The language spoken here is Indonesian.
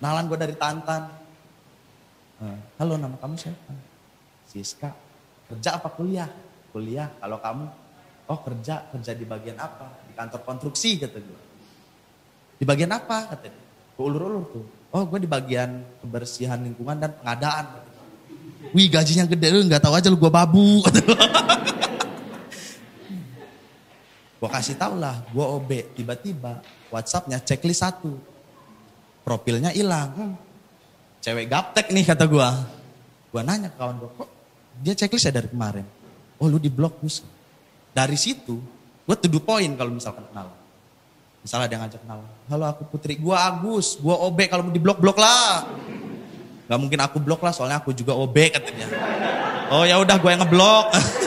Nalan gue dari Tantan. Eh, Halo nama kamu siapa? Siska. Kerja apa kuliah? Kuliah. Kalau kamu? Oh kerja. Kerja di bagian apa? Di kantor konstruksi kata gue. Di bagian apa? Kata dia. Gue ulur-ulur tuh. Oh gue di bagian kebersihan lingkungan dan pengadaan. Wih gajinya gede lu nggak tahu aja lu gue babu. Gue kasih tau lah, gue OB. Tiba-tiba Whatsappnya checklist satu. Profilnya hilang. Hmm. Cewek gaptek nih kata gue. Gue nanya ke kawan gue, kok dia checklist ya dari kemarin? Oh lu di blok Gus. Dari situ, gue to the point kalau misalkan kenal. Misalnya dia ngajak kenal. Halo aku Putri, gue Agus, gue OB kalau mau di blok-blok lah. Gak mungkin aku blok lah, soalnya aku juga OB katanya. Oh ya udah gue yang ngeblok.